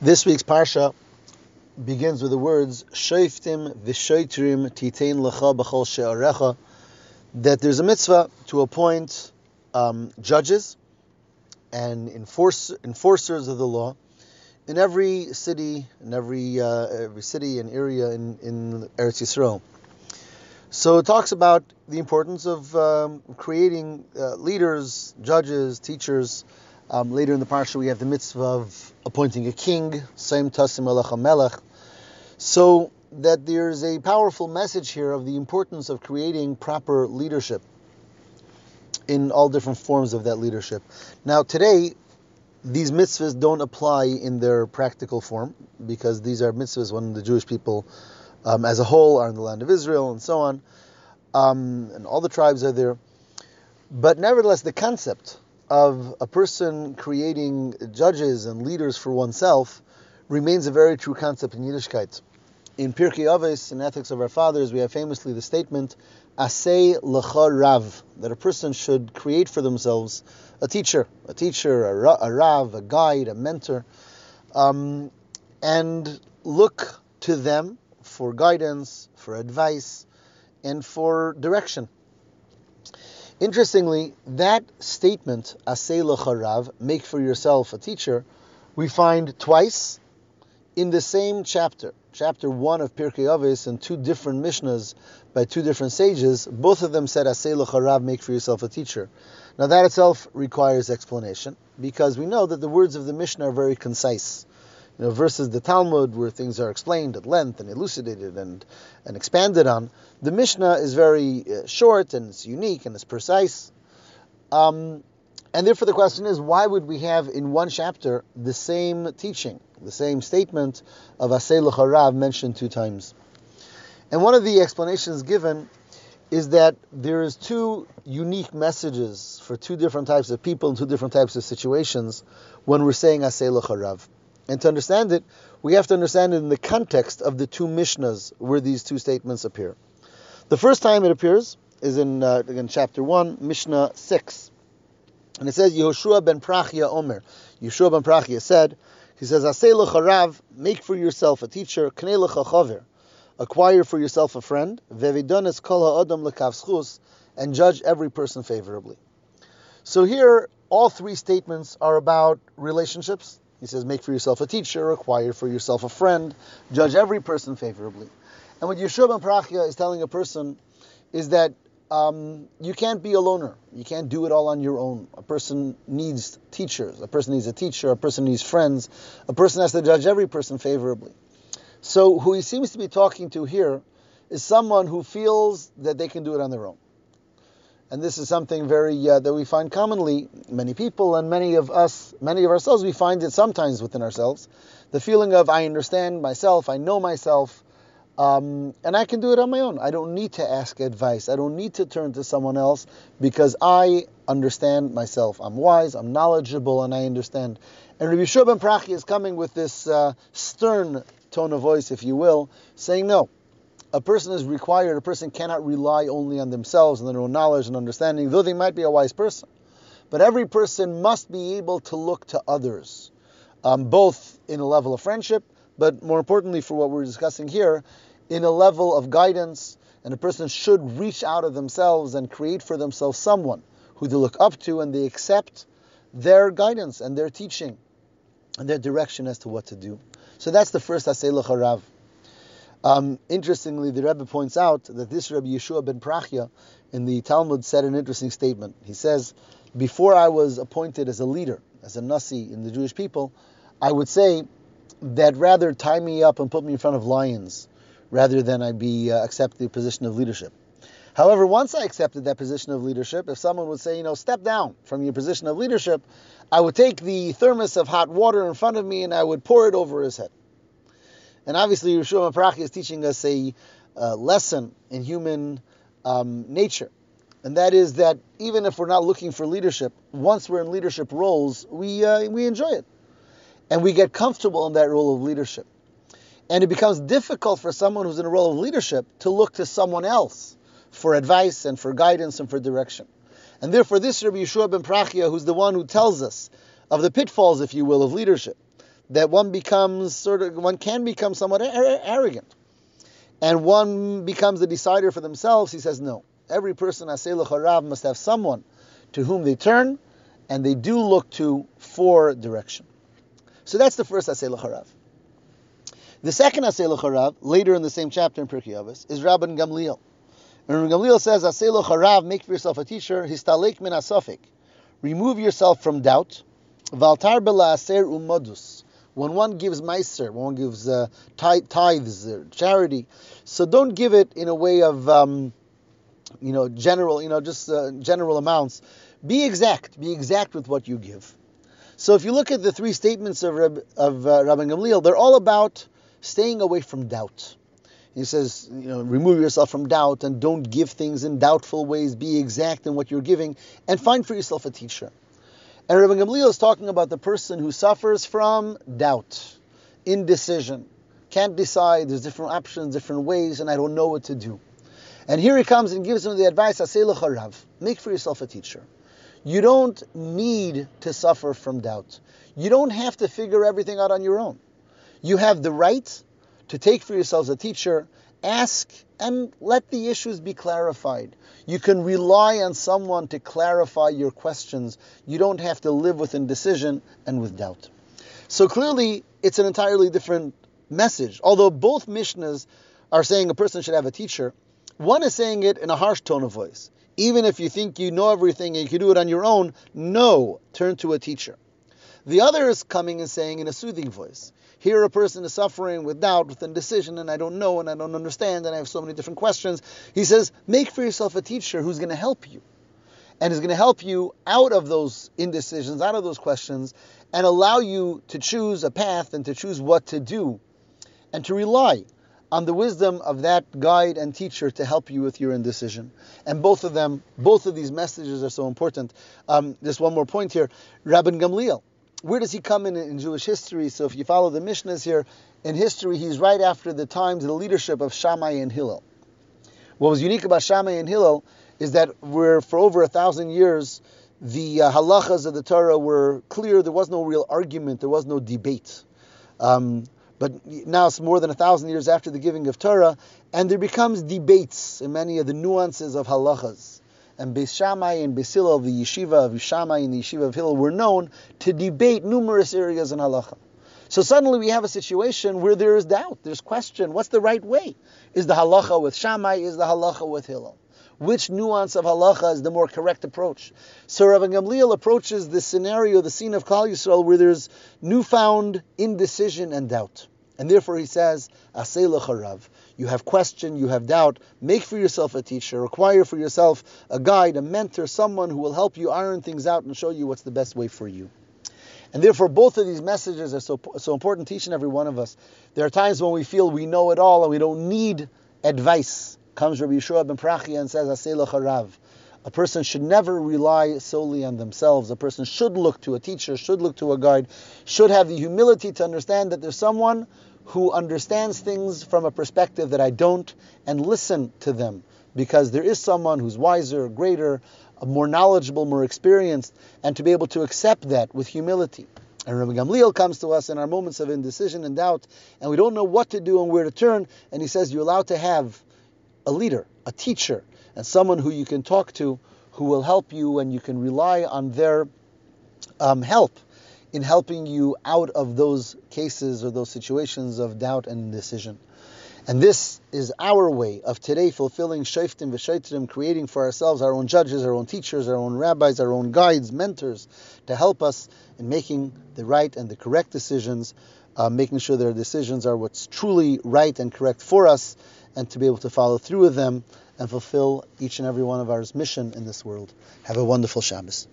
This week's parsha begins with the words "Shoiftim v'shoitrim titein lecha b'chol she'arecha," that there's a mitzvah to appoint um, judges and enforce, enforcers of the law in every city, in every uh, every city and area in in Eretz Yisrael. So it talks about the importance of um, creating uh, leaders, judges, teachers. Um, later in the parsha, we have the mitzvah of appointing a king, same tasim melech melech. So that there's a powerful message here of the importance of creating proper leadership in all different forms of that leadership. Now, today, these mitzvahs don't apply in their practical form because these are mitzvahs when the Jewish people um, as a whole are in the land of Israel and so on, um, and all the tribes are there. But nevertheless, the concept of a person creating judges and leaders for oneself remains a very true concept in Yiddishkeit. In Pirkei Avos, in Ethics of Our Fathers, we have famously the statement, Asay lecha rav, that a person should create for themselves a teacher, a teacher, a, a rav, a guide, a mentor, um, and look to them for guidance, for advice, and for direction. Interestingly, that statement, Asay Rav, make for yourself a teacher, we find twice in the same chapter, chapter 1 of Pirkei Avos, and two different Mishnahs by two different sages. Both of them said, Asay Rav, make for yourself a teacher. Now that itself requires explanation, because we know that the words of the Mishnah are very concise you know, versus the Talmud where things are explained at length and elucidated and, and expanded on. The Mishnah is very uh, short and it's unique and it's precise. Um, and therefore the question is, why would we have in one chapter the same teaching, the same statement of Asay Harav mentioned two times? And one of the explanations given is that there is two unique messages for two different types of people and two different types of situations when we're saying Asay Harav. And to understand it, we have to understand it in the context of the two Mishnahs where these two statements appear. The first time it appears is in uh, chapter one, Mishnah six, and it says Yehoshua ben Prachia Omer. Yehoshua ben Prachia said, he says, "Asay Rav, make for yourself a teacher, knei chaver, acquire for yourself a friend, vevidonis kol ha'adam lekavschus, and judge every person favorably." So here, all three statements are about relationships he says, make for yourself a teacher, acquire for yourself a friend, judge every person favorably. And what Yeshua ben Parachia is telling a person is that um, you can't be a loner. You can't do it all on your own. A person needs teachers. A person needs a teacher. A person needs friends. A person has to judge every person favorably. So who he seems to be talking to here is someone who feels that they can do it on their own and this is something very uh, that we find commonly many people and many of us many of ourselves we find it sometimes within ourselves. The feeling of i understand myself i know myself um, and i can do it on my own. I don't need to ask advice. I don't need to turn to someone else because i understand myself. I'm wise i'm knowledgeable and i understand. And Rabbi Shua ben Prachi is coming with this uh, stern tone of voice if you will saying no a person is required, a person cannot rely only on themselves and their own knowledge and understanding, though they might be a wise person. But every person must be able to look to others, um, both in a level of friendship, but more importantly, for what we're discussing here, in a level of guidance. And a person should reach out of themselves and create for themselves someone who they look up to and they accept their guidance and their teaching and their direction as to what to do. So that's the first Asay Harav. Um, interestingly, the Rebbe points out that this Rebbe Yeshua ben Prachya in the Talmud said an interesting statement. He says, before I was appointed as a leader, as a Nasi in the Jewish people, I would say that rather tie me up and put me in front of lions rather than I be uh, accept the position of leadership. However, once I accepted that position of leadership, if someone would say, you know, step down from your position of leadership, I would take the thermos of hot water in front of me and I would pour it over his head. And obviously, Yeshua Maparaki is teaching us a uh, lesson in human um, nature. And that is that even if we're not looking for leadership, once we're in leadership roles, we, uh, we enjoy it. And we get comfortable in that role of leadership. And it becomes difficult for someone who's in a role of leadership to look to someone else for advice and for guidance and for direction. And therefore, this Rabbi Yeshua ben Prachia, who's the one who tells us of the pitfalls, if you will, of leadership, that one becomes sort of one can become somewhat arrogant, and one becomes the decider for themselves. He says no. Every person asel harav must have someone to whom they turn, and they do look to for direction. So that's the first asel harav. The second asel harav, later in the same chapter in Pirkei Avos, is Rabban Gamliel. And Gamliel says, asel harav, make for yourself a teacher, histalek min asofik. Remove yourself from doubt. Valtar bela aser umodus when one gives meiser, when one gives uh, tithes, uh, charity, so don't give it in a way of, um, you know, general, you know, just uh, general amounts. Be exact. Be exact with what you give. So if you look at the three statements of Rab, of uh, Rabbi Gamliel, they're all about staying away from doubt. He says, you know, remove yourself from doubt and don't give things in doubtful ways. Be exact in what you're giving and find for yourself a teacher. And Rabbi Gamliel is talking about the person who suffers from doubt, indecision, can't decide, there's different options, different ways, and I don't know what to do. And here he comes and gives him the advice, Harav, make for yourself a teacher. You don't need to suffer from doubt. You don't have to figure everything out on your own. You have the right to take for yourselves a teacher ask and let the issues be clarified. You can rely on someone to clarify your questions. You don't have to live with indecision and with doubt. So clearly, it's an entirely different message. Although both Mishnahs are saying a person should have a teacher, one is saying it in a harsh tone of voice. Even if you think you know everything and you can do it on your own, no, turn to a teacher. The other is coming and saying in a soothing voice, here a person is suffering with doubt, with indecision, and I don't know and I don't understand and I have so many different questions. He says, make for yourself a teacher who's going to help you. And is going to help you out of those indecisions, out of those questions, and allow you to choose a path and to choose what to do and to rely on the wisdom of that guide and teacher to help you with your indecision. And both of them, both of these messages are so important. Um, one more point here. Rabbi Gamliel, where does he come in in Jewish history? So if you follow the Mishnahs here, in history, he's right after the times of the leadership of Shammai and Hillel. What was unique about Shammai and Hillel is that we're, for over a thousand years, the uh, halachas of the Torah were clear. There was no real argument. There was no debate. Um, but now it's more than a thousand years after the giving of Torah, and there becomes debates in many of the nuances of halachas and Beis Shammai and Beis Hillel, the yeshiva of Shammai and the yeshiva of Hillel, were known to debate numerous areas in halacha. So suddenly we have a situation where there is doubt, there's question. What's the right way? Is the halacha with Shammai? Is the halacha with Hillel? Which nuance of halacha is the more correct approach? So Rabbi Gamliel approaches the scenario, the scene of Klal Yisrael, where there's newfound indecision and doubt. And therefore he says, Asei Harav. You have question, you have doubt. Make for yourself a teacher. Acquire for yourself a guide, a mentor, someone who will help you iron things out and show you what's the best way for you. And therefore, both of these messages are so, so important to each and every one of us. There are times when we feel we know it all and we don't need advice. Comes Rabbi Yeshua ben Prachia and says, Harav. A person should never rely solely on themselves. A person should look to a teacher, should look to a guide, should have the humility to understand that there's someone who understands things from a perspective that I don't and listen to them because there is someone who's wiser, greater, more knowledgeable, more experienced, and to be able to accept that with humility. And Rabbi Gamliel comes to us in our moments of indecision and doubt, and we don't know what to do and where to turn, and he says you're allowed to have a leader, a teacher, and someone who you can talk to who will help you and you can rely on their um, help in helping you out of those cases or those situations of doubt and indecision. And this is our way of today fulfilling Shoftim V'Shaitrim, creating for ourselves our own judges, our own teachers, our own rabbis, our own guides, mentors, to help us in making the right and the correct decisions, uh, making sure our decisions are what's truly right and correct for us, and to be able to follow through with them and fulfill each and every one of our mission in this world. Have a wonderful Shabbos.